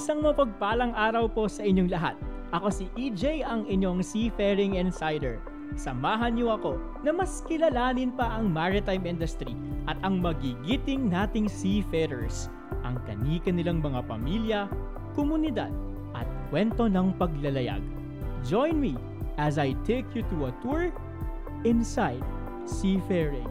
Isang mapagpalang araw po sa inyong lahat. Ako si EJ ang inyong Seafaring Insider. Samahan niyo ako na mas kilalanin pa ang maritime industry at ang magigiting nating seafarers, ang kanika nilang mga pamilya, komunidad, at kwento ng paglalayag. Join me as I take you to a tour inside seafaring.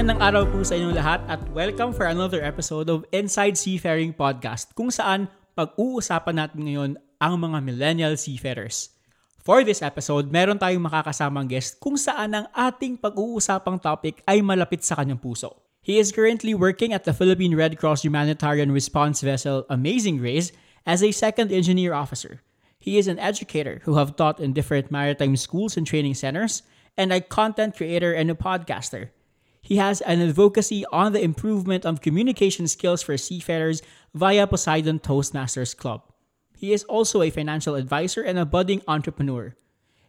Magandang araw po sa inyong lahat at welcome for another episode of Inside Seafaring Podcast kung saan pag-uusapan natin ngayon ang mga millennial seafarers. For this episode, meron tayong makakasamang guest kung saan ang ating pag-uusapang topic ay malapit sa kanyang puso. He is currently working at the Philippine Red Cross Humanitarian Response Vessel Amazing Grace as a second engineer officer. He is an educator who have taught in different maritime schools and training centers and a content creator and a podcaster. He has an advocacy on the improvement of communication skills for seafarers via Poseidon Toastmasters Club. He is also a financial advisor and a budding entrepreneur.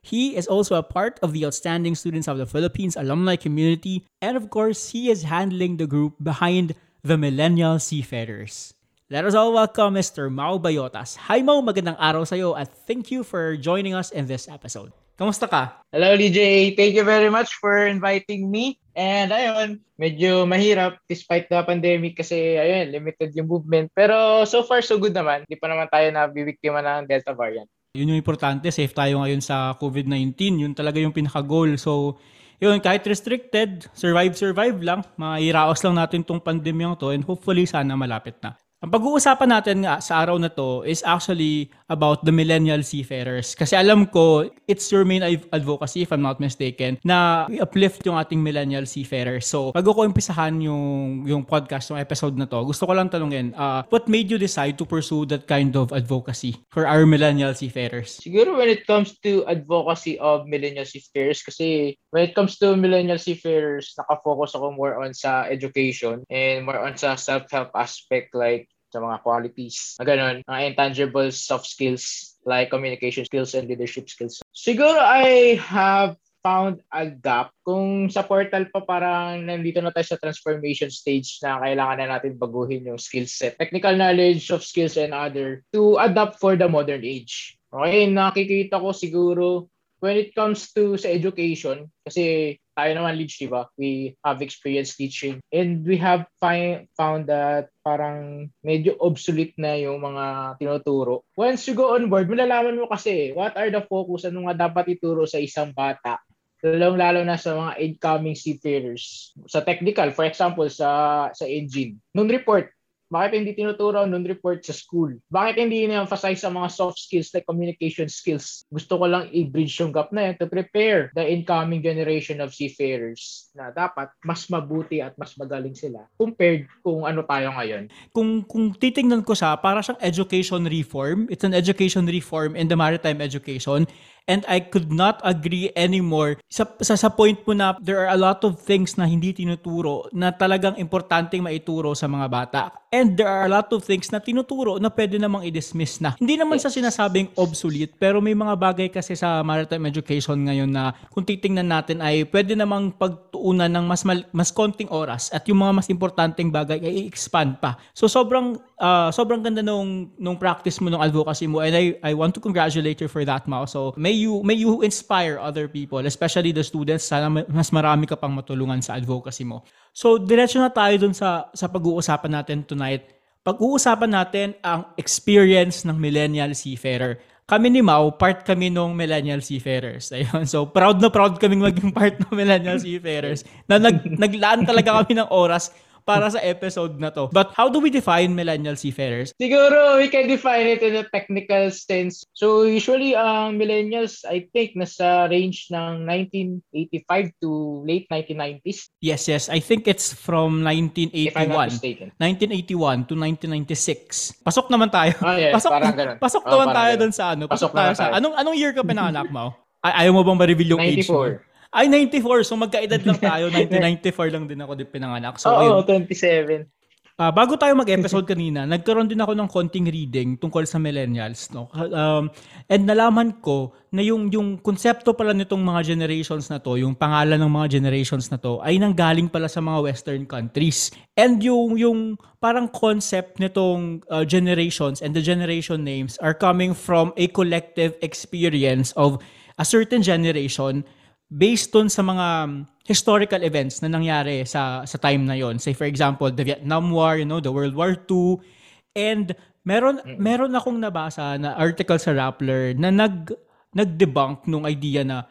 He is also a part of the Outstanding Students of the Philippines alumni community, and of course, he is handling the group behind the Millennial Seafarers. Let us all welcome Mr. Mao Bayotas. Hi Mau, magandang araw sa iyo at thank you for joining us in this episode. Kamusta ka? Hello, DJ. Thank you very much for inviting me. And ayun, medyo mahirap despite the pandemic kasi ayun, limited yung movement. Pero so far so good naman. Hindi pa naman tayo na bibiktima ng Delta variant. Yun yung importante, safe tayo ngayon sa COVID-19. Yun talaga yung pinaka-goal. So, yun, kahit restricted, survive, survive lang. Mairaos lang natin tong pandemyang to and hopefully sana malapit na. Ang pag-uusapan natin nga sa araw na to is actually about the millennial seafarers. Kasi alam ko, it's your main advocacy, if I'm not mistaken, na uplift yung ating millennial seafarers. So, bago ko umpisahan yung, yung podcast, yung episode na to, gusto ko lang tanungin, uh, what made you decide to pursue that kind of advocacy for our millennial seafarers? Siguro when it comes to advocacy of millennial seafarers, kasi when it comes to millennial seafarers, nakafocus ako more on sa education and more on sa self-help aspect like sa mga qualities na ganun, mga intangible soft skills like communication skills and leadership skills. Siguro I have found a gap kung sa portal pa parang nandito na tayo sa transformation stage na kailangan na natin baguhin yung skill set. Technical knowledge, soft skills, and other to adapt for the modern age. Okay, nakikita ko siguro when it comes to sa education, kasi tayo naman leads, di ba? We have experience teaching. And we have find, found that parang medyo obsolete na yung mga tinuturo. Once you go on board, malalaman mo kasi what are the focus, ano nga dapat ituro sa isang bata lalong-lalo na sa mga incoming seafarers. Sa technical, for example, sa sa engine. Nung report, bakit hindi tinuturo nun report sa school? Bakit hindi ini-emphasize sa mga soft skills like communication skills? Gusto ko lang i-bridge yung gap na yan to prepare the incoming generation of seafarers na dapat mas mabuti at mas magaling sila compared kung ano tayo ngayon. Kung kung titingnan ko sa para siyang education reform, it's an education reform in the maritime education And I could not agree anymore sa, sa, sa point po na there are a lot of things na hindi tinuturo na talagang importanteng maituro sa mga bata. And there are a lot of things na tinuturo na pwede namang i-dismiss na. Hindi naman sa sinasabing obsolete, pero may mga bagay kasi sa maritime education ngayon na kung titingnan natin ay pwede namang pagtuunan ng mas mal, mas konting oras at yung mga mas importanteng bagay ay i-expand pa. So sobrang uh, sobrang ganda nung nung practice mo nung advocacy mo and I I want to congratulate you for that, Mao. So may you may you inspire other people, especially the students. Sana mas marami ka pang matulungan sa advocacy mo. So, diretso na tayo dun sa, sa pag-uusapan natin tonight. Pag-uusapan natin ang experience ng millennial seafarer. Kami ni Mau, part kami nung millennial seafarers. Ayun. So, proud na proud kaming maging part ng millennial seafarers. Na nag, naglaan talaga kami ng oras para sa episode na to. But how do we define millennial seafarers? Siguro we can define it in a technical sense. So usually ang uh, millennials I think nasa range ng 1985 to late 1990s. Yes, yes. I think it's from 1981. 1981 to 1996. Pasok naman tayo. Oh, yes, pasok, parang ganun. Pasok oh, naman tayo dun sa ano. Pasok, pasok tayo sa anong anong year ka pinanganak mo? Ay, ayaw mo bang ma-reveal yung 94. age mo? Ay, 94. So magkaedad lang tayo. 1994 lang din ako din pinanganak. So, Oo, oh, 27. Ah, bago tayo mag-episode kanina, nagkaroon din ako ng konting reading tungkol sa millennials, no. Um, and nalaman ko na yung yung konsepto pala nitong mga generations na to, yung pangalan ng mga generations na to ay nanggaling pala sa mga western countries. And yung yung parang concept nitong uh, generations and the generation names are coming from a collective experience of a certain generation based on sa mga um, historical events na nangyari sa sa time na yon. Say for example, the Vietnam War, you know, the World War II and meron meron akong nabasa na article sa Rappler na nag nag-debunk nung idea na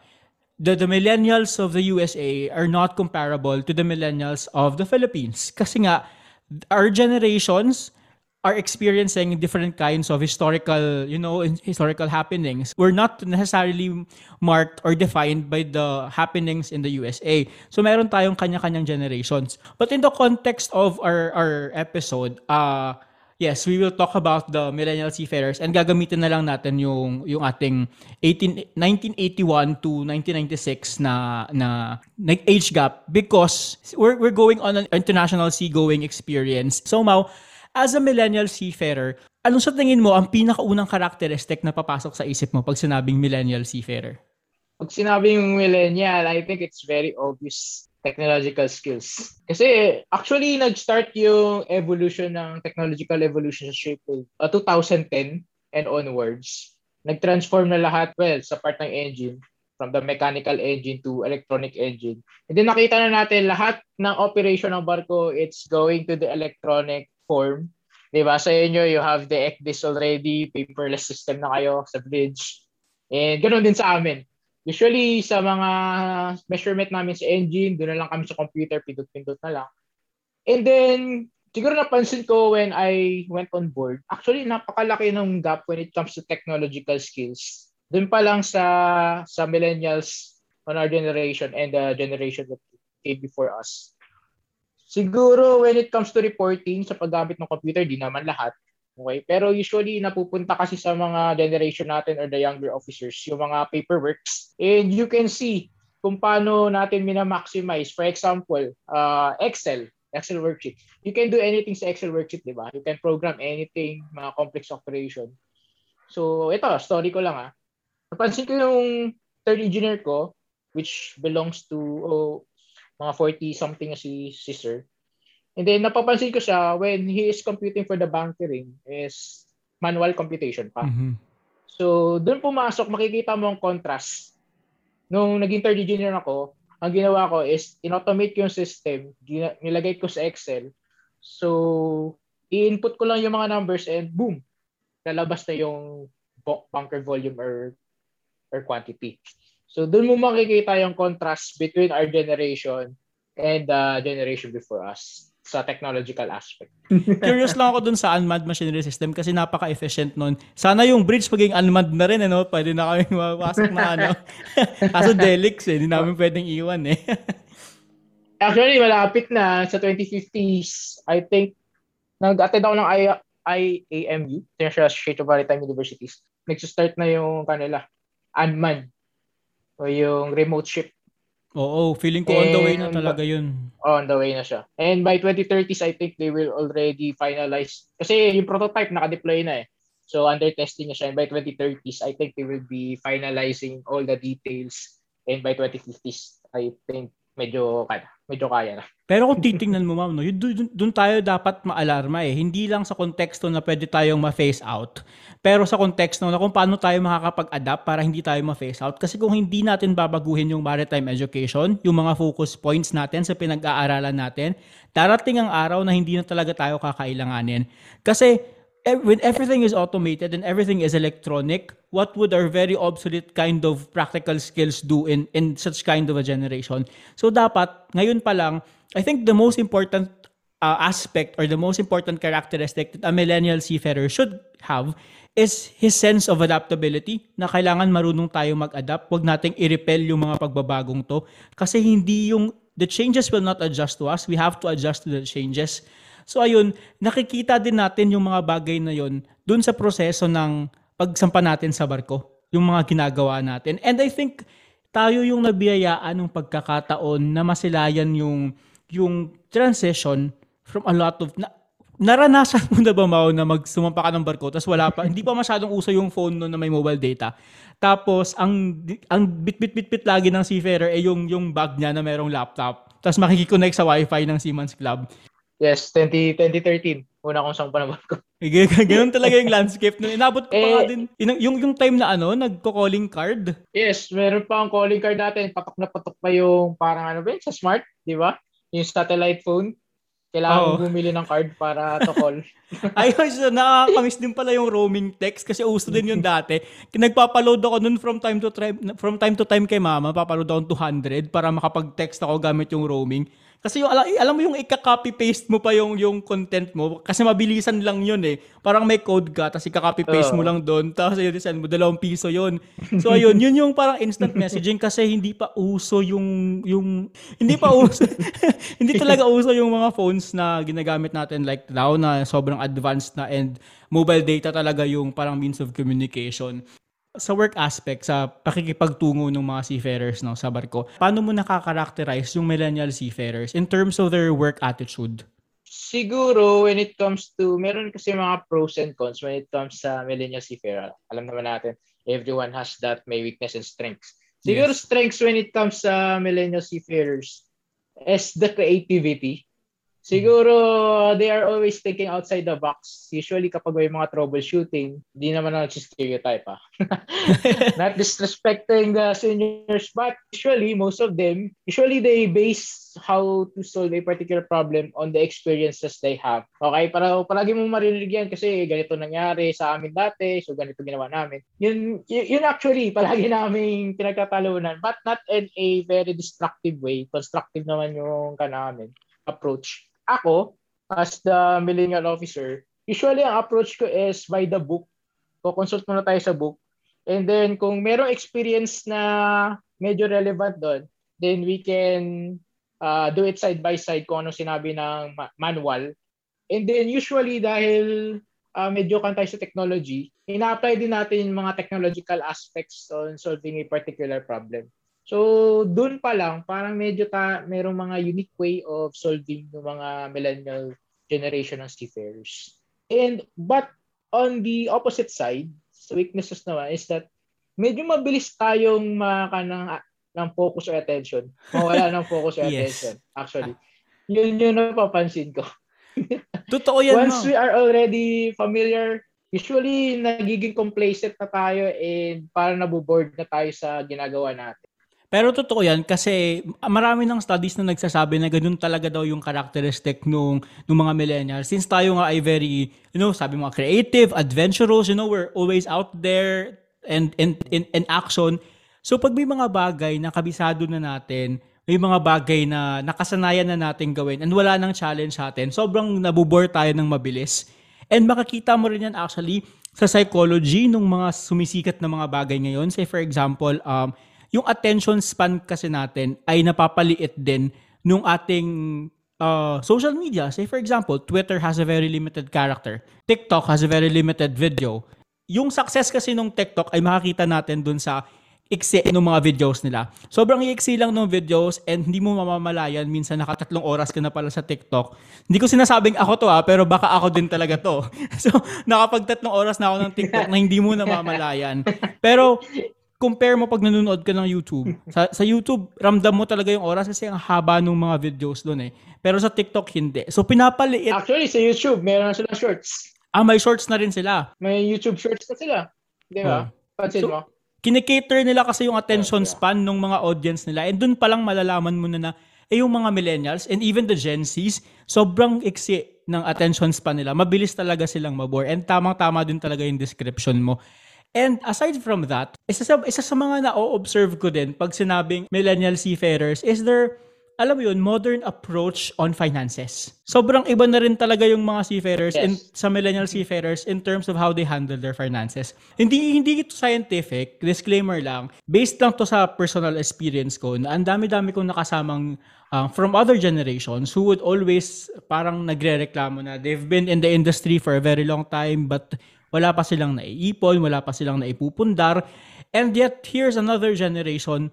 the, the millennials of the USA are not comparable to the millennials of the Philippines. Kasi nga, our generations are experiencing different kinds of historical, you know, historical happenings. We're not necessarily marked or defined by the happenings in the USA. So meron tayong kanya-kanyang generations. But in the context of our our episode, uh yes, we will talk about the millennial seafarers and gagamitin na lang natin yung yung ating 18 1981 to 1996 na na, age gap because we're we're going on an international seagoing experience. So Mau, as a millennial seafarer, ano sa tingin mo ang pinakaunang characteristic na papasok sa isip mo pag sinabing millennial seafarer? Pag sinabing millennial, I think it's very obvious technological skills. Kasi actually nag-start yung evolution ng technological evolution sa shipbuilding uh, 2010 and onwards. Nag-transform na lahat well sa part ng engine from the mechanical engine to electronic engine. And then nakita na natin lahat ng operation ng barko, it's going to the electronic form. Di ba? Sa inyo, you have the ECDIS already, paperless system na kayo sa bridge. And ganoon din sa amin. Usually, sa mga measurement namin sa engine, doon na lang kami sa computer, pindot-pindot na lang. And then, siguro napansin ko when I went on board, actually, napakalaki ng gap when it comes to technological skills. Doon pa lang sa sa millennials on our generation and the generation that came before us. Siguro when it comes to reporting sa paggamit ng computer, di naman lahat. Okay? Pero usually napupunta kasi sa mga generation natin or the younger officers, yung mga paperworks. And you can see kung paano natin mina-maximize. For example, uh, Excel, Excel worksheet. You can do anything sa Excel worksheet, di ba? You can program anything, mga complex operation. So, ito, story ko lang ah. Napansin ko yung third engineer ko, which belongs to oh, mga 40 something si sister. And then napapansin ko siya when he is computing for the bunkering is manual computation pa. Mm-hmm. So doon pumasok makikita mo ang contrast. Nung naging third engineer ako, ang ginawa ko is in-automate yung system, nilagay ko sa Excel. So i-input ko lang yung mga numbers and boom, lalabas na yung bunker volume or or quantity. So doon mo makikita yung contrast between our generation and the generation before us sa technological aspect. Curious lang ako dun sa unmanned machinery system kasi napaka-efficient nun. Sana yung bridge maging unmanned na rin, ano? Pwede na kami mapasok na ano. Kaso Delix eh, hindi namin pwedeng iwan eh. Actually, malapit na sa 2050s, I think, nag-attend ako ng I IAMU, International Association of Maritime Universities. Nag-start na yung kanila, unmanned o yung remote ship. Oo, feeling ko on the way na talaga yun. Oh, on the way na siya. And by 2030s, I think they will already finalize. Kasi yung prototype naka-deploy na eh. So under testing na siya. And by 2030s, I think they will be finalizing all the details. And by 2050s, I think medyo kaya, medyo kaya na. Pero kung titingnan mo ma'am, no, doon, tayo dapat maalarma eh. Hindi lang sa konteksto na pwede tayong ma-face out, pero sa konteksto na kung paano tayo makakapag-adapt para hindi tayo ma-face out. Kasi kung hindi natin babaguhin yung maritime education, yung mga focus points natin sa pinag-aaralan natin, darating ang araw na hindi na talaga tayo kakailanganin. Kasi when everything is automated and everything is electronic, what would our very obsolete kind of practical skills do in in such kind of a generation? So dapat ngayon pa lang, I think the most important uh, aspect or the most important characteristic that a millennial seafarer should have is his sense of adaptability na kailangan marunong tayo mag-adapt. Huwag nating i-repel yung mga pagbabagong to kasi hindi yung the changes will not adjust to us. We have to adjust to the changes. So ayun, nakikita din natin yung mga bagay na yon dun sa proseso ng pagsampa natin sa barko, yung mga ginagawa natin. And I think tayo yung nabiyayaan ng pagkakataon na masilayan yung yung transition from a lot of na, naranasan mo na ba Mau na magsumampa ka ng barko tapos wala pa hindi pa masyadong uso yung phone no na may mobile data. Tapos ang ang bit-bit-bit-bit lagi ng seafarer ay yung yung bag niya na merong laptop. Tapos makikiconnect sa wifi ng Seaman's Club. Yes, 20, 2013. Una kong sangpa ng barko. Ganyan talaga yung landscape nun. Inabot ko pa Eh, nga din. Yung, yung, yung time na ano, nagko-calling card. Yes, meron pa ang calling card natin. Patok na patok pa yung parang ano ba yun, sa smart, di ba? Yung satellite phone. Kailangan mo bumili ng card para to call. Ayos, so, nakakamiss din pala yung roaming text kasi uso din yun dati. Nagpapaload ako nun from time to time, from time to time kay mama, papaload ako ng 200 para makapag-text ako gamit yung roaming. Kasi yung, alam, alam mo yung ika-copy-paste mo pa yung, yung content mo kasi mabilisan lang yun eh. Parang may code ka, tapos ika-copy-paste mo Oo. lang doon, tapos yun, send mo, dalawang piso yun. So ayun, yun yung parang instant messaging kasi hindi pa uso yung, yung, hindi pa uso, hindi talaga uso yung mga phones na ginagamit natin like now na sobrang advanced na and mobile data talaga yung parang means of communication. Sa work aspect, sa pakikipagtungo ng mga seafarers no, sa barko, paano mo nakaka-characterize yung millennial seafarers in terms of their work attitude? Siguro, when it comes to, meron kasi mga pros and cons when it comes sa millennial seafarer. Alam naman natin, everyone has that may weakness and strengths. Siguro Yes. strengths when it comes sa millennial seafarers is the creativity. Siguro, they are always thinking outside the box. Usually, kapag may mga troubleshooting, di naman ako stereotype ah. Not disrespecting the seniors, but usually, most of them, usually they base how to solve a particular problem on the experiences they have. Okay, para palagi mo marinig yan kasi ganito nangyari sa amin dati, so ganito ginawa namin. Yun, yun actually, palagi namin pinagkatalunan, but not in a very destructive way. Constructive naman yung ka namin approach. Ako, as the millennial officer, usually ang approach ko is by the book. Ko-consult muna tayo sa book. And then, kung merong experience na medyo relevant doon, then we can uh, do it side by side kung anong sinabi ng ma- manual. And then, usually, dahil uh, medyo kan tayo sa technology, ina-apply din natin yung mga technological aspects on solving a particular problem. So, dun pa lang, parang medyo ta, merong mga unique way of solving yung mga millennial generation ng seafarers. And, but on the opposite side, sa weaknesses naman, is that medyo mabilis tayong maka ng, ng focus or attention. Mawala ng focus or Yes. attention, actually. Yun yun napapansin ko. Totoo yan, Once Mau. we are already familiar, usually nagiging complacent na tayo and parang nabuboard na tayo sa ginagawa natin. Pero totoo yan kasi marami ng studies na nagsasabi na ganun talaga daw yung characteristic nung, nung mga millennials. Since tayo nga ay very, you know, sabi mga creative, adventurous, you know, we're always out there and in, in, in action. So pag may mga bagay na kabisado na natin, may mga bagay na nakasanayan na natin gawin and wala nang challenge sa atin, sobrang nabubore tayo ng mabilis. And makakita mo rin yan actually sa psychology ng mga sumisikat na mga bagay ngayon. Say for example, um, yung attention span kasi natin ay napapaliit din nung ating uh, social media. Say for example, Twitter has a very limited character. TikTok has a very limited video. Yung success kasi nung TikTok ay makakita natin dun sa iksi ng mga videos nila. Sobrang iksi lang ng videos and hindi mo mamamalayan minsan nakatatlong oras ka na pala sa TikTok. Hindi ko sinasabing ako to ah, pero baka ako din talaga to. so, nakapagtatlong oras na ako ng TikTok na hindi mo namamalayan. Pero, compare mo pag nanonood ka ng YouTube. Sa, sa YouTube, ramdam mo talaga yung oras kasi ang haba ng mga videos doon eh. Pero sa TikTok, hindi. So, pinapaliit. Actually, sa YouTube, meron na silang shorts. Ah, may shorts na rin sila. May YouTube shorts na sila. Di ba? Pansin So, mo? kinikater nila kasi yung attention yeah. span ng mga audience nila. And dun pa lang malalaman mo na na, eh yung mga millennials and even the Gen Zs, sobrang iksi ng attention span nila. Mabilis talaga silang mabore. And tamang-tama din talaga yung description mo. And aside from that, isa sa, isa sa mga na-observe ko din pag sinabing millennial seafarers is there alam mo yun, modern approach on finances. Sobrang iba na rin talaga yung mga seafarers Yes. in, sa millennial seafarers in terms of how they handle their finances. Hindi hindi ito scientific, disclaimer lang. Based lang to sa personal experience ko na ang dami-dami kong nakasamang uh, from other generations who would always parang nagre-reklamo na they've been in the industry for a very long time but wala pa silang naiipon, wala pa silang naipupundar. And yet, here's another generation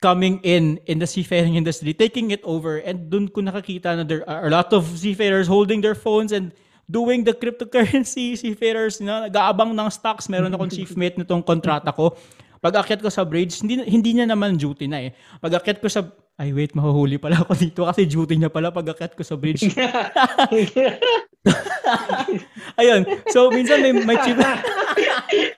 coming in in the seafaring industry, taking it over, and dun ko nakakita na there are a lot of seafarers holding their phones and doing the cryptocurrency seafarers, na nag-aabang ng stocks. Meron akong chief mate nitong kontrata ko. Pag akyat ko sa bridge, hindi, hindi niya naman duty na eh. Pag akyat ko sa... Ay, wait, mahuhuli pala ako dito kasi duty niya pala pag akyat ko sa bridge. Ayun. So, minsan may, may chief...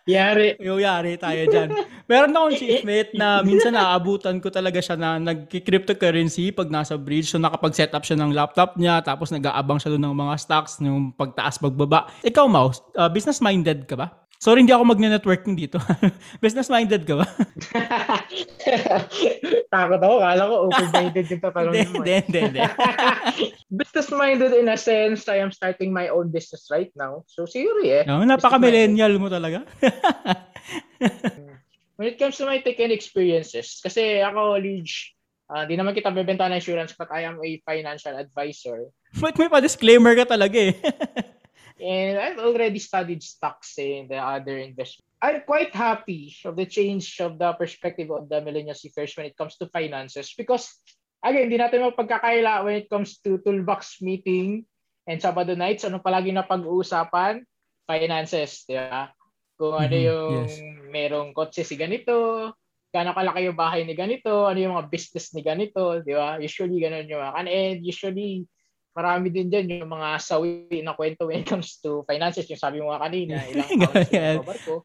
Yari. Yung yari tayo dyan. Meron akong chief mate na minsan naaabutan ko talaga siya na nag-cryptocurrency pag nasa bridge. So nakapag-set up siya ng laptop niya tapos nag-aabang siya doon ng mga stocks, yung pagtaas, pagbaba. Ikaw, Mouse, uh, business-minded ka ba? Sorry, hindi ako magne-networking dito. business-minded ka ba? Takot ako. Kala ko open-minded yung tatanungin mo. Hindi, hindi, hindi. Business-minded in a sense, I am starting my own business right now. So, siguro eh. No, napaka-millennial mo talaga. When it comes to my tech and experiences, kasi ako, Lidge, uh, di naman kita bebenta ng insurance but I am a financial advisor. But may pa-disclaimer ka talaga eh. And I've already studied stocks and the other investments. I'm quite happy of the change of the perspective of the millennial seafarers when it comes to finances because again, hindi natin mapagkakaila when it comes to toolbox meeting and Sabado nights, ano palagi na pag-uusapan? Finances, di ba? Kung ano Mhm, yung yes. merong kotse si ganito, gaano kalaki yung bahay ni ganito, ano yung mga business ni ganito, di ba? Usually, ganun yung mga, and usually, marami din dyan yung mga sawi na kwento when it comes to finances, yung sabi mo nga kanina, ilang pounds yung barko.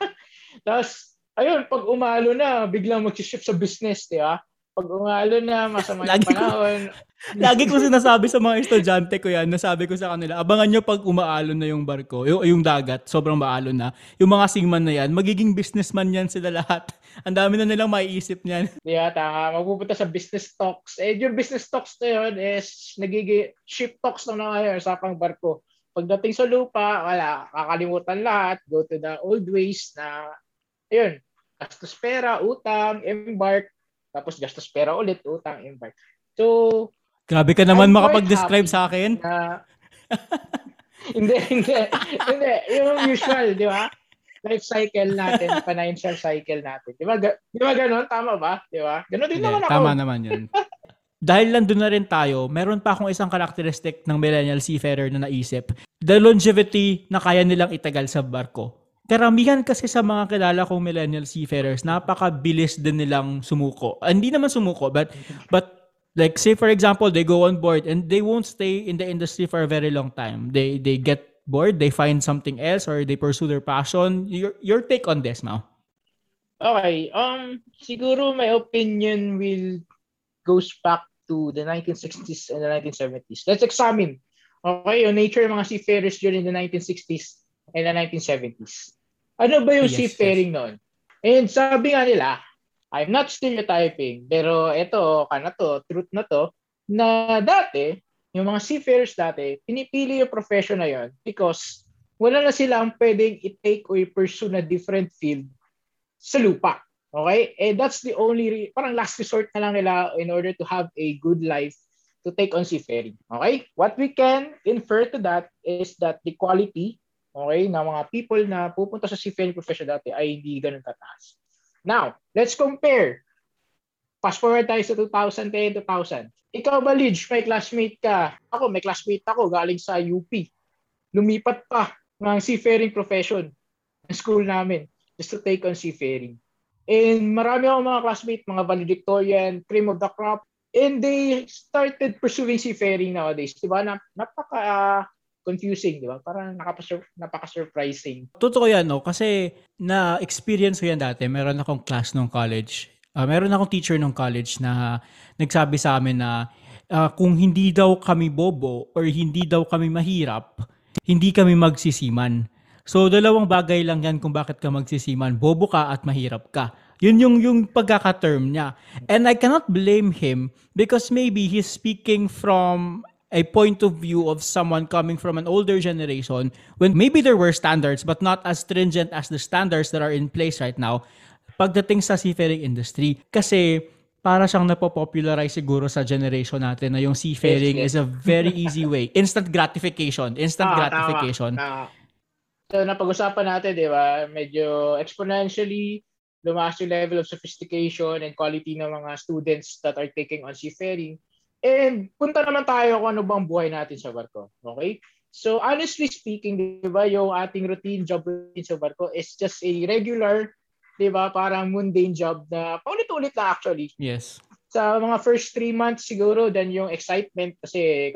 Tapos, ayun, pag umalo na, biglang mag-shift sa business, di ba? Pag umalo na, masama yung Lagi ko- panahon. Lagi ko sinasabi sa mga estudyante ko yan, nasabi ko sa kanila, abangan nyo pag umaalon na yung barko, yung, yung dagat, sobrang maalon na, yung mga seaman na yan, magiging businessman yan sila lahat. Ang dami na nilang maiisip niyan. Ba, tama. Magpupunta sa business talks. Eh, yung business talks na yun is nagiging ship talks lang na ngayon sa pang barko. Pagdating sa lupa, wala, kakalimutan lahat, go to the old ways na, ayun, gastos pera, utang, embark, tapos gastos pera ulit, utang, embark. So, Grabe ka naman I'm makapag-describe sa akin. na, hindi, hindi, hindi, yung usual, di ba? Life cycle natin, financial cycle natin. Di ba, ga- di ba ganun? Tama ba? Di ba? Ganun din Hindi, naman ako. tama naman yun. Dahil nandun na rin tayo, meron pa akong isang karakteristik ng millennial seafarer na naisip. The longevity na kaya nilang itagal sa barko. Karamihan kasi sa mga kilala kong millennial seafarers, napakabilis din nilang sumuko. Ah, hindi naman sumuko, but but like say for example, they go on board and they won't stay in the industry for a very long time. They they get bored, they find something else or they pursue their passion. Your your take on this now? Okay, um, siguro my opinion will goes back to the 1960s and the 1970s. Let's examine, okay, yung nature ng mga seafarers during the 1960s and the 1970s. Ano ba yung Yes, seafaring noon? And sabi nga nila, I'm not stereotyping, pero ito, kana to, truth na to, na dati, yung mga seafarers dati, pinipili yung profession na yon because wala na silang pwedeng i-take or i-pursue na different field sa lupa. Okay? And that's the only, re- parang last resort na lang nila in order to have a good life to take on seafaring. Okay? What we can infer to that is that the quality okay, ng mga people na pupunta sa seafaring profession dati ay hindi ganun kataas. Now, let's compare. Fast forward tayo sa 2010, 2000. Ikaw ba, Lidge, may classmate ka? Ako, may classmate ako galing sa UP. Lumipat pa ng seafaring profession ng school namin just to take on seafaring. And marami akong mga classmates, mga valedictorian, cream of the crop, and they started pursuing seafaring nowadays. Di ba? Na, napaka ah, confusing, di ba? Parang nakapasur- napaka-surprising. Totoo yan, no? Kasi na-experience ko yan dati. Meron akong class nung college. Ah, meron akong teacher nung college na nagsabi sa amin na ah, kung hindi daw kami bobo or hindi daw kami mahirap, hindi kami magsisiman. So, dalawang bagay lang yan kung bakit ka magsisiman. Bobo ka at mahirap ka. Yun yung, yung pagkaka-term niya. And I cannot blame him because maybe he's speaking from a point of view of someone coming from an older generation when maybe there were standards but not as stringent as the standards that are in place right now pagdating sa seafaring industry. Kasi para siyang napopopularize siguro sa generation natin na yung seafaring Yes, yes. is a very easy way. Instant gratification. Instant Ah, gratification. Tama, tama. So, napag-usapan natin, di ba? Medyo exponentially lumakas yung level of sophistication and quality ng mga students that are taking on seafaring. And punta naman tayo kung ano bang buhay natin sa barko. Okay? So honestly speaking, di ba, yung ating routine job routine sa barko is just a regular, di ba, parang mundane job na paulit-ulit na actually. Yes. Sa mga first three months siguro, then yung excitement kasi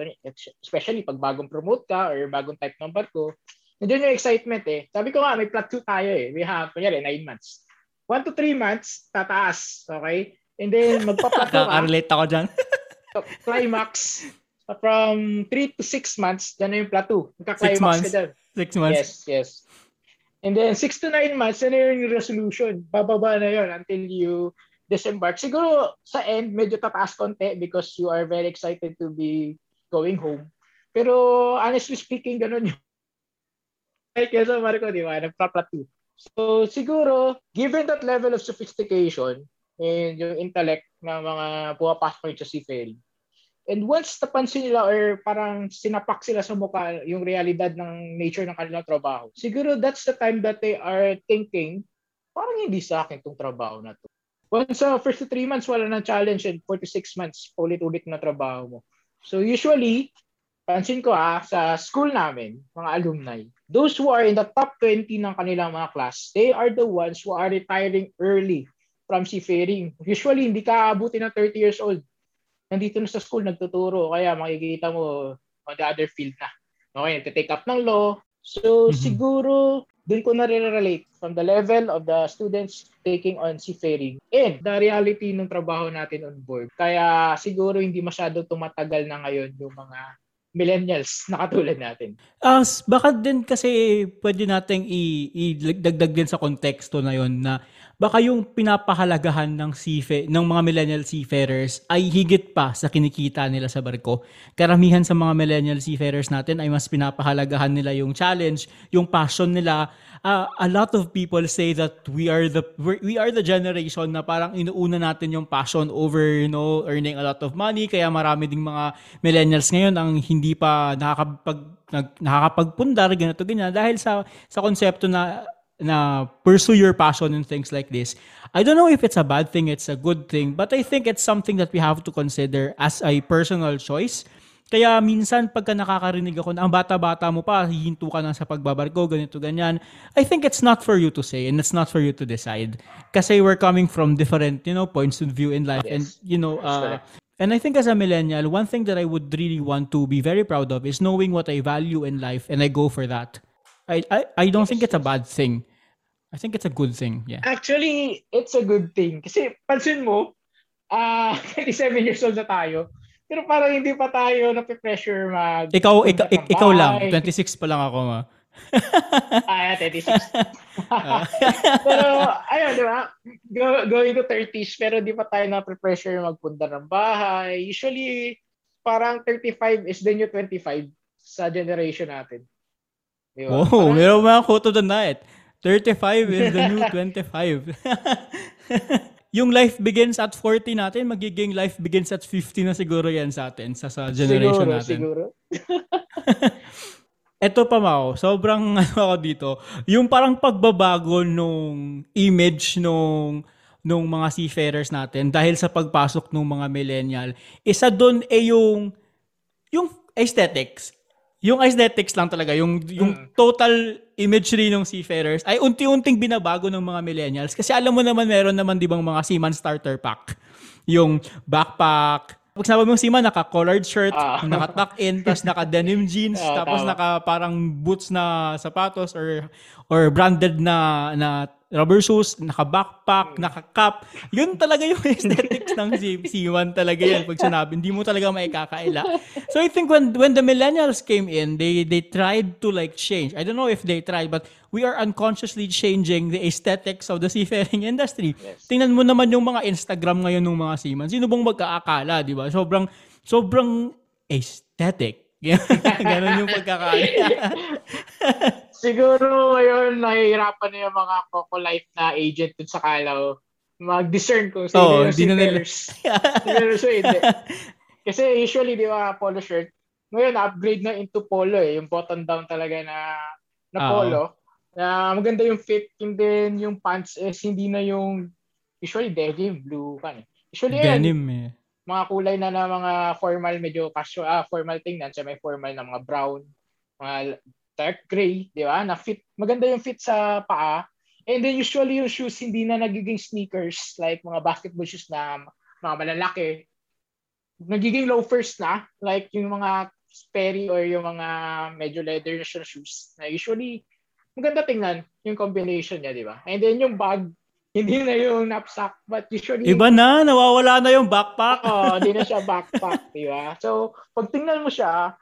especially pag bagong promote ka or bagong type ng barko, nandiyan yung excitement eh. Sabi ko nga, may 2 tayo eh. We have, kunyari, 9 months. 1 to 3 months, tataas. Okay? And then, magpa-plateau ka. relate ako dyan. climax, from 3 to 6 months, dyan na yung plateau. Magka-climax ka dyan. 6 months. Yes, yes. And then 6 to 9 months, yan yung resolution. Bababa na yon until you disembark. Siguro sa end, medyo tataas konti because you are very excited to be going home. Pero honestly speaking, ganun yung like sa Marco, di ba? Nagpa-plateau. So siguro, given that level of sophistication and yung intellect na mga pumapasok sa seafaring, And once napansin nila or parang sinapak sila sa mukha yung realidad ng nature ng kanilang trabaho, siguro that's the time that they are thinking, parang hindi sa akin itong trabaho na to. Once sa uh, first to three months, wala nang challenge and four to six months, ulit-ulit na trabaho mo. So usually, pansin ko ah, sa school namin, mga alumni, those who are in the top 20 ng kanilang mga class, they are the ones who are retiring early from seafaring. Usually, hindi ka abutin ng 30 years old nandito na sa school nagtuturo kaya makikita mo on the other field na. Okay, nagte-take up ng law. So mm-hmm. siguro doon ko na-relate from the level of the students taking on seafaring and the reality ng trabaho natin on board. Kaya siguro hindi masyado tumatagal na ngayon yung mga millennials na katulad natin. Uh, baka din kasi pwede nating i-dagdag din sa konteksto na yon na baka yung pinapahalagahan ng seafa- ng mga millennial seafarers ay higit pa sa kinikita nila sa barko. Karamihan sa mga millennial seafarers natin ay mas pinapahalagahan nila yung challenge, yung passion nila. Uh, a lot of people say that we are the we are the generation na parang inuuna natin yung passion over you know earning a lot of money kaya marami ding mga millennials ngayon ang hindi pa nakakapag nakakapagpundar ganito ganyan dahil sa sa konsepto na na pursue your passion and things like this. I don't know if it's a bad thing, it's a good thing, but I think it's something that we have to consider as a personal choice. Kaya minsan pagka nakakarinig ako na ang bata-bata mo pa, hihinto ka na sa pagbabarko, ganito, ganyan. I think it's not for you to say and it's not for you to decide. Kasi we're coming from different, you know, points of view in life. Yes. And, you know, uh, and I think as a millennial, one thing that I would really want to be very proud of is knowing what I value in life and I go for that. I, I, I don't think it's a bad thing. I think it's a good thing. Yeah. Actually, it's a good thing. Kasi pansin mo, uh, ah, 27 years old na tayo. Pero parang hindi pa tayo na-pressure mag... Ikaw, ikaw, ikaw lang. 26 pa lang ako, ma. ah, 26. pero, ayun, di ba? Go, going to 30s, pero di pa tayo na-pressure magpunta ng bahay. Usually, parang 35 is the new 25 sa generation natin. Di ba? Oh, parang, meron mga quote of the night. 35 is the new 25. yung life begins at 40 natin, magiging life begins at 50 na siguro yan sa atin, sa, sa generation siguro, natin. Siguro, Ito pa Mao, sobrang ano ako dito, yung parang pagbabago nung image nung nung mga seafarers natin dahil sa pagpasok ng mga millennial, isa doon ay yung yung aesthetics yung aesthetics lang talaga, yung, yung mm. total imagery ng seafarers ay unti-unting binabago ng mga millennials. Kasi alam mo naman, meron naman di bang mga seaman starter pack. Yung backpack, pag sinabi mo seaman, naka-collared shirt, uh. naka-tuck in, tapos naka-denim jeans, uh, tapos tama. naka parang boots na sapatos or or branded na na rubber shoes, naka-backpack, mm. naka-cap. Yun talaga yung aesthetics ng C1 talaga yan pag sinabi. Hindi mo talaga maikakaila. So I think when when the millennials came in, they they tried to like change. I don't know if they tried, but we are unconsciously changing the aesthetics of the seafaring industry. Yes. Tingnan mo naman yung mga Instagram ngayon ng mga seaman. Sino bang magkaakala, di ba? Sobrang, sobrang aesthetic. Ganon yung pagkakala. Siguro ngayon nahihirapan na yung mga Coco Life na agent dun sa Kalaw mag-discern kung sino oh, yung si Pairs. so, hindi. Kasi usually, di ba, polo shirt, ngayon upgrade na into polo eh. Yung button down talaga na na polo. Uh-huh. Na maganda yung fit and then yung pants is hindi na yung usually denim, blue kan eh. Usually denim yan, eh. Mga kulay na na mga formal, medyo casual, ah, formal tingnan. Siya may formal na mga brown, mga dark gray, di ba? Na fit, maganda yung fit sa paa. And then usually yung shoes hindi na nagiging sneakers like mga basketball shoes na mga malalaki. Nagiging loafers na like yung mga Sperry or yung mga medyo leather na shoes na usually maganda tingnan yung combination niya, di ba? And then yung bag, hindi na yung knapsack, but usually... Iba na, nawawala na yung backpack. Oo, hindi na siya backpack, di ba? So, pag tingnan mo siya,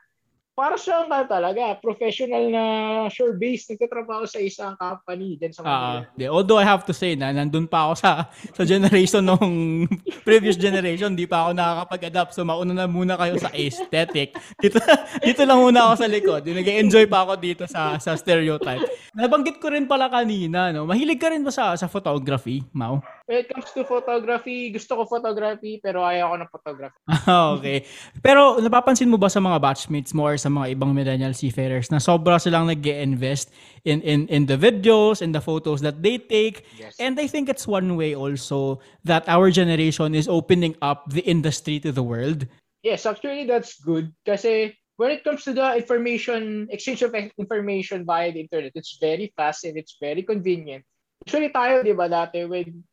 para siyang uh, talaga professional na sure base nagtatrabaho sa isang company din sa Manila. Uh, although I have to say na nandun pa ako sa sa generation nung previous generation, di pa ako nakakapag-adapt. So mauna na muna kayo sa aesthetic. Dito dito lang muna ako sa likod. Nag-enjoy pa ako dito sa sa stereotype. Nabanggit ko rin pala kanina, no. Mahilig ka rin ba sa sa photography, Mau? When it comes to photography, gusto ko photography pero ayaw ko ng photography. okay. Pero napapansin mo ba sa mga batchmates mo or sa mga ibang millennial seafarers na sobra silang nag invest in, in, in the videos and the photos that they take. Yes. And I think it's one way also that our generation is opening up the industry to the world. Yes, actually that's good kasi when it comes to the information, exchange of information via the internet, it's very fast and it's very convenient. Usually tayo, di ba, dati when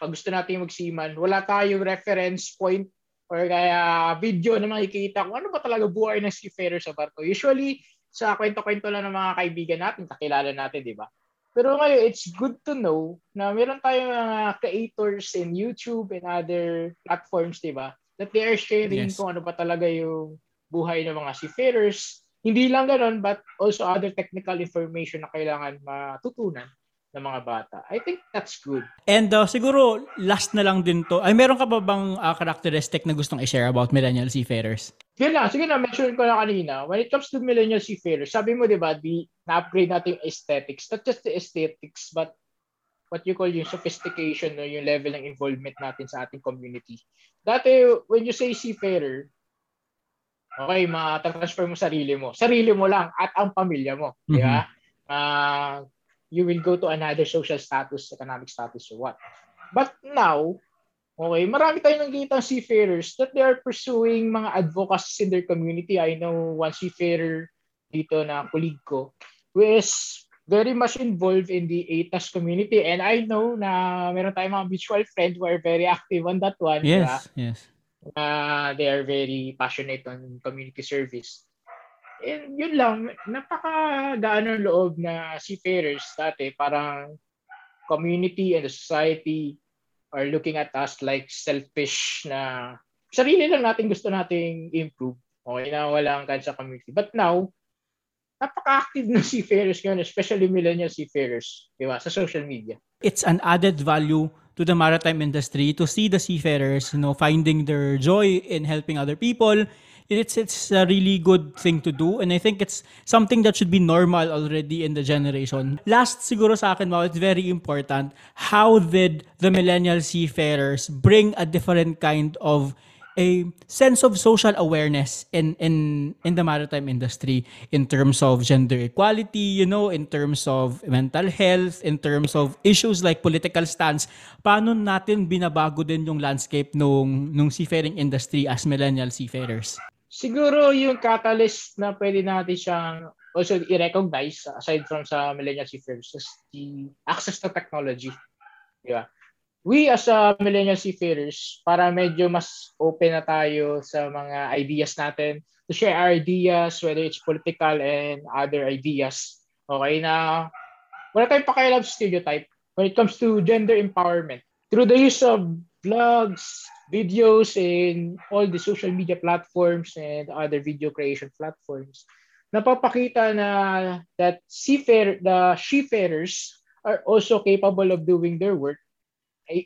pag gusto natin magsiman, wala tayong reference point or kaya video na makikita kung ano ba talaga buhay ng seafarer sa barko. Usually, sa kwento-kwento lang ng mga kaibigan natin, kakilala natin, di ba? Pero ngayon, it's good to know na meron tayong mga creators in YouTube and other platforms, di ba? That they are sharing yes. kung ano ba talaga yung buhay ng mga seafarers. Hindi lang ganun, but also other technical information na kailangan matutunan ng mga bata. I think that's good. And uh, siguro, last na lang din to. Ay, meron ka ba bang uh, characteristic na gustong i-share about millennial seafarers? Yun lang. Sige na, mention ko na kanina. When it comes to millennial seafarers, sabi mo, di ba, di, na-upgrade natin yung aesthetics. Not just the aesthetics, but what you call yung sophistication or yung level ng involvement natin sa ating community. Dati, when you say seafarer, okay, ma-transfer mo sarili mo. Sarili mo lang at ang pamilya mo. Mm-hmm. Di ba? Uh, you will go to another social status, economic status or what. But now, okay, marami tayong nakikita seafarers that they are pursuing mga advocacies in their community. I know one seafarer dito na colleague ko who is very much involved in the ATAS community and I know na meron tayong mga mutual friends who are very active on that one. Yes, diba? yes. Uh, they are very passionate on community service. And yun lang, napakagaan ng loob na seafarers dati. Parang community and the society are looking at us like selfish na sarili lang natin gusto nating improve. Okay na walang kan sa community. But now, napaka-active ng seafarers ngayon, especially millennial seafarers, di ba, sa social media. It's an added value to the maritime industry to see the seafarers, you know, finding their joy in helping other people it's it's a really good thing to do and I think it's something that should be normal already in the generation. Last siguro sa akin, Mau, it's very important. How did the millennial seafarers bring a different kind of a sense of social awareness in in in the maritime industry in terms of gender equality, you know, in terms of mental health, in terms of issues like political stance. Paano natin binabago din yung landscape nung nung seafaring industry as millennial seafarers? Siguro yung catalyst na pwede natin siyang also i-recognize aside from sa millennial seafarers is the access to technology. Di ba? We as a millennial seafarers, para medyo mas open na tayo sa mga ideas natin, to share our ideas, whether it's political and other ideas. Okay na wala tayong pakialam stereotype when it comes to gender empowerment. Through the use of vlogs, videos in all the social media platforms and other video creation platforms, napapakita na that seafarer, the seafarers are also capable of doing their work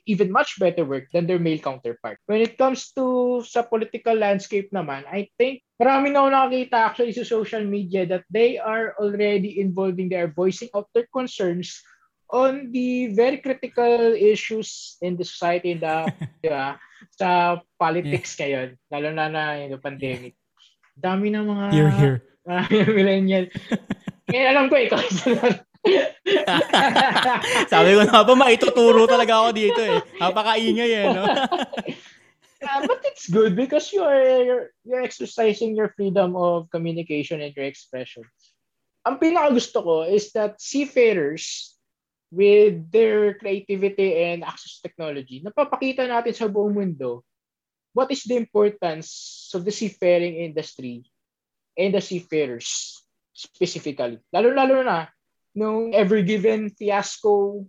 even much better work than their male counterpart. When it comes to sa political landscape naman, I think marami na ako nakakita actually sa social media that they are already involving, they are voicing out their concerns on the very critical issues in the society the di ba, sa politics yeah. ngayon, lalo na na yung pandemic. Dami na mga here, here. Marami na millennial. Kaya alam ko, ikaw Sabi ko na ba, maituturo talaga ako dito eh. Napakaingay eh, no? uh, but it's good because you are you're, you're exercising your freedom of communication and your expression. ang pinaka gusto ko is that seafarers with their creativity and access to technology, napapakita natin sa buong mundo what is the importance of the seafaring industry and the seafarers specifically. Lalo-lalo na nung ever given fiasco,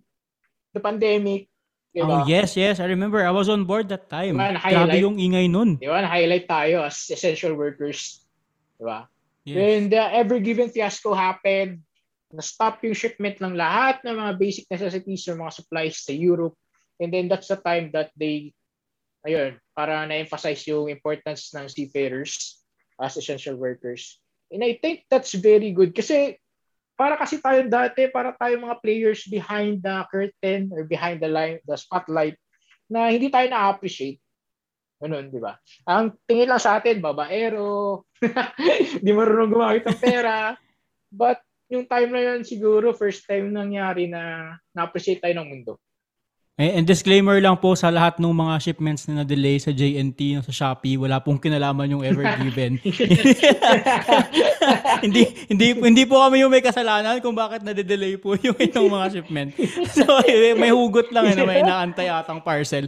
the pandemic, di Oh, yes, yes. I remember. I was on board that time. Diba, Grabe yung ingay nun. Di ba? Na-highlight tayo as essential workers. Di ba? Yes. When the ever given fiasco happened, na-stop yung shipment ng lahat ng mga basic necessities or mga supplies sa Europe. And then that's the time that they, ayun, para na-emphasize yung importance ng seafarers as essential workers. And I think that's very good kasi para kasi tayo dati, para tayo mga players behind the curtain or behind the line, the spotlight na hindi tayo na-appreciate. Ganun, di ba? Ang tingin lang sa atin, babaero, di marunong gumamit ng pera. But yung time na yun, siguro first time nangyari na na-appreciate tayo ng mundo. Eh, And disclaimer lang po sa lahat ng mga shipments na na-delay sa JNT, sa Shopee, wala pong kinalaman yung ever given. hindi hindi hindi po kami yung may kasalanan kung bakit na-delay po yung itong mga shipment. So eh, may hugot lang eh, na may inaantay atang parcel.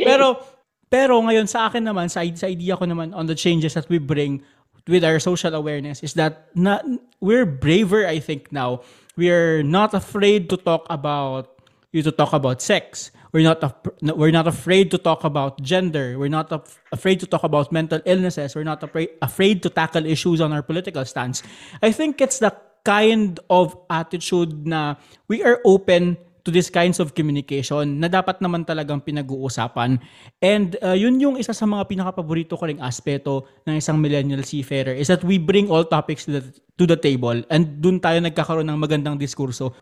pero pero ngayon sa akin naman sa, sa idea ko naman on the changes that we bring with our social awareness is that na, we're braver I think now. We're not afraid to talk about you to talk about sex. We're not we're not afraid to talk about gender. We're not af- afraid to talk about mental illnesses. We're not afraid afraid to tackle issues on our political stance. I think it's the kind of attitude na we are open to these kinds of communication na dapat naman talagang pinag-uusapan. And uh, yun yung isa sa mga pinaka-paborito ko ring aspeto ng isang millennial seafarer is that we bring all topics to the, to the table and dun tayo nagkakaroon ng magandang diskurso.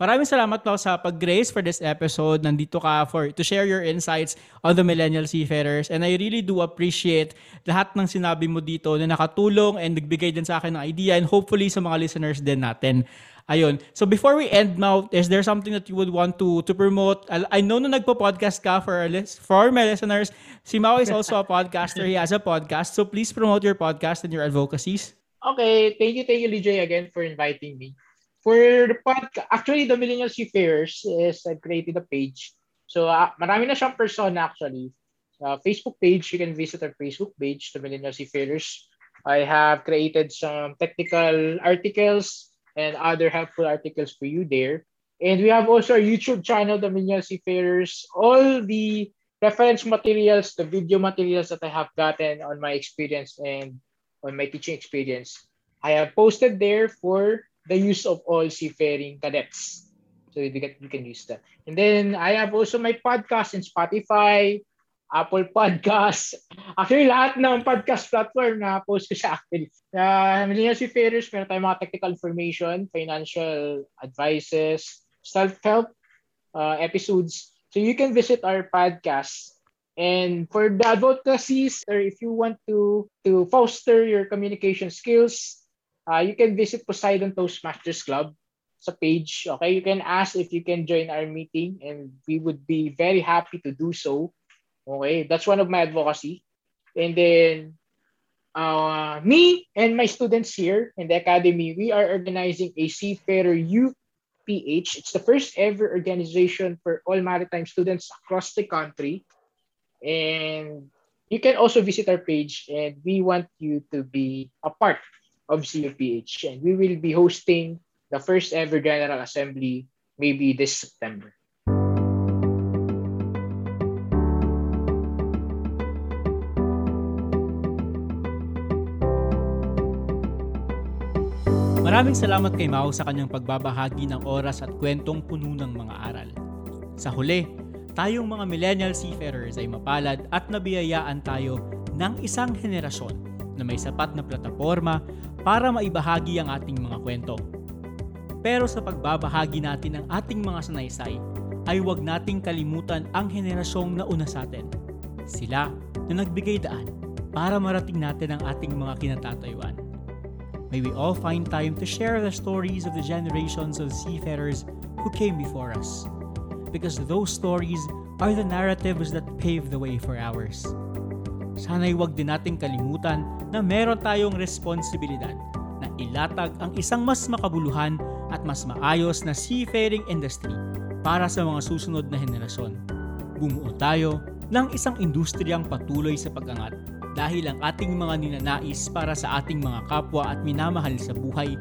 Maraming salamat po sa pag-grace for this episode. Nandito ka for to share your insights on the millennial seafarers. And I really do appreciate lahat ng sinabi mo dito na nakatulong and nagbigay din sa akin ng idea and hopefully sa mga listeners din natin. Ayun. So before we end now, is there something that you would want to to promote? I, I know na nagpo-podcast ka for our for my listeners. Si Mao is also a podcaster. He has a podcast. So please promote your podcast and your advocacies. Okay, thank you, thank you, Lijay, again for inviting me. For the podcast, actually, the Millennial Seafarers is I've created a page. So, uh, marami na siyang persona actually. Uh, Facebook page, you can visit our Facebook page, the Millennial Seafarers. I have created some technical articles and other helpful articles for you there. And we have also our YouTube channel, the Millennial Seafarers. All the reference materials, the video materials that I have gotten on my experience and on my teaching experience, I have posted there for the use of all seafaring cadets. So you can, you can use that. And then I have also my podcast in Spotify, Apple Podcasts. Actually, lahat ng podcast platform na post ko siya actually. Uh, Millennial Seafarers, meron tayong mga technical information, financial advices, self-help uh, episodes. So you can visit our podcast. And for the advocacies, or if you want to to foster your communication skills, uh, you can visit Poseidon Toastmasters Club sa page. Okay, you can ask if you can join our meeting, and we would be very happy to do so. Okay, that's one of my advocacy. And then uh, me and my students here in the academy, we are organizing a Seafarer UPH. It's the first ever organization for all maritime students across the country. And you can also visit our page, and we want you to be a part of CUPH. And we will be hosting the first ever General Assembly maybe this September. Maraming salamat kay Mao sa kanyang pagbabahagi ng oras at kwentong puno ng mga aral. Sa huli, tayong mga millennial seafarers ay mapalad at nabiyayaan tayo ng isang henerasyon na may sapat na plataforma para maibahagi ang ating mga kwento. Pero sa pagbabahagi natin ng ating mga sanaysay, ay huwag nating kalimutan ang henerasyong nauna sa atin. Sila na nagbigay daan para marating natin ang ating mga kinatatayuan. May we all find time to share the stories of the generations of seafarers who came before us. Because those stories are the narratives that pave the way for ours. Sana'y huwag din nating kalimutan na meron tayong responsibilidad na ilatag ang isang mas makabuluhan at mas maayos na seafaring industry para sa mga susunod na henerasyon. Bumuo tayo ng isang industriyang patuloy sa pag-angat dahil ang ating mga ninanais para sa ating mga kapwa at minamahal sa buhay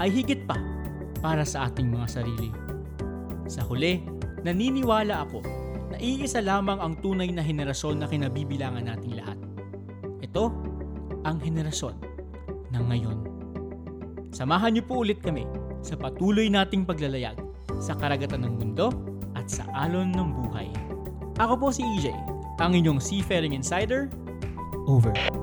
ay higit pa para sa ating mga sarili. Sa huli, naniniwala ako na iisa lamang ang tunay na henerasyon na kinabibilangan nating lahat. Ito ang henerasyon ng ngayon. Samahan niyo po ulit kami sa patuloy nating paglalayag sa karagatan ng mundo at sa alon ng buhay. Ako po si EJ, ang inyong Seafaring Insider. Over.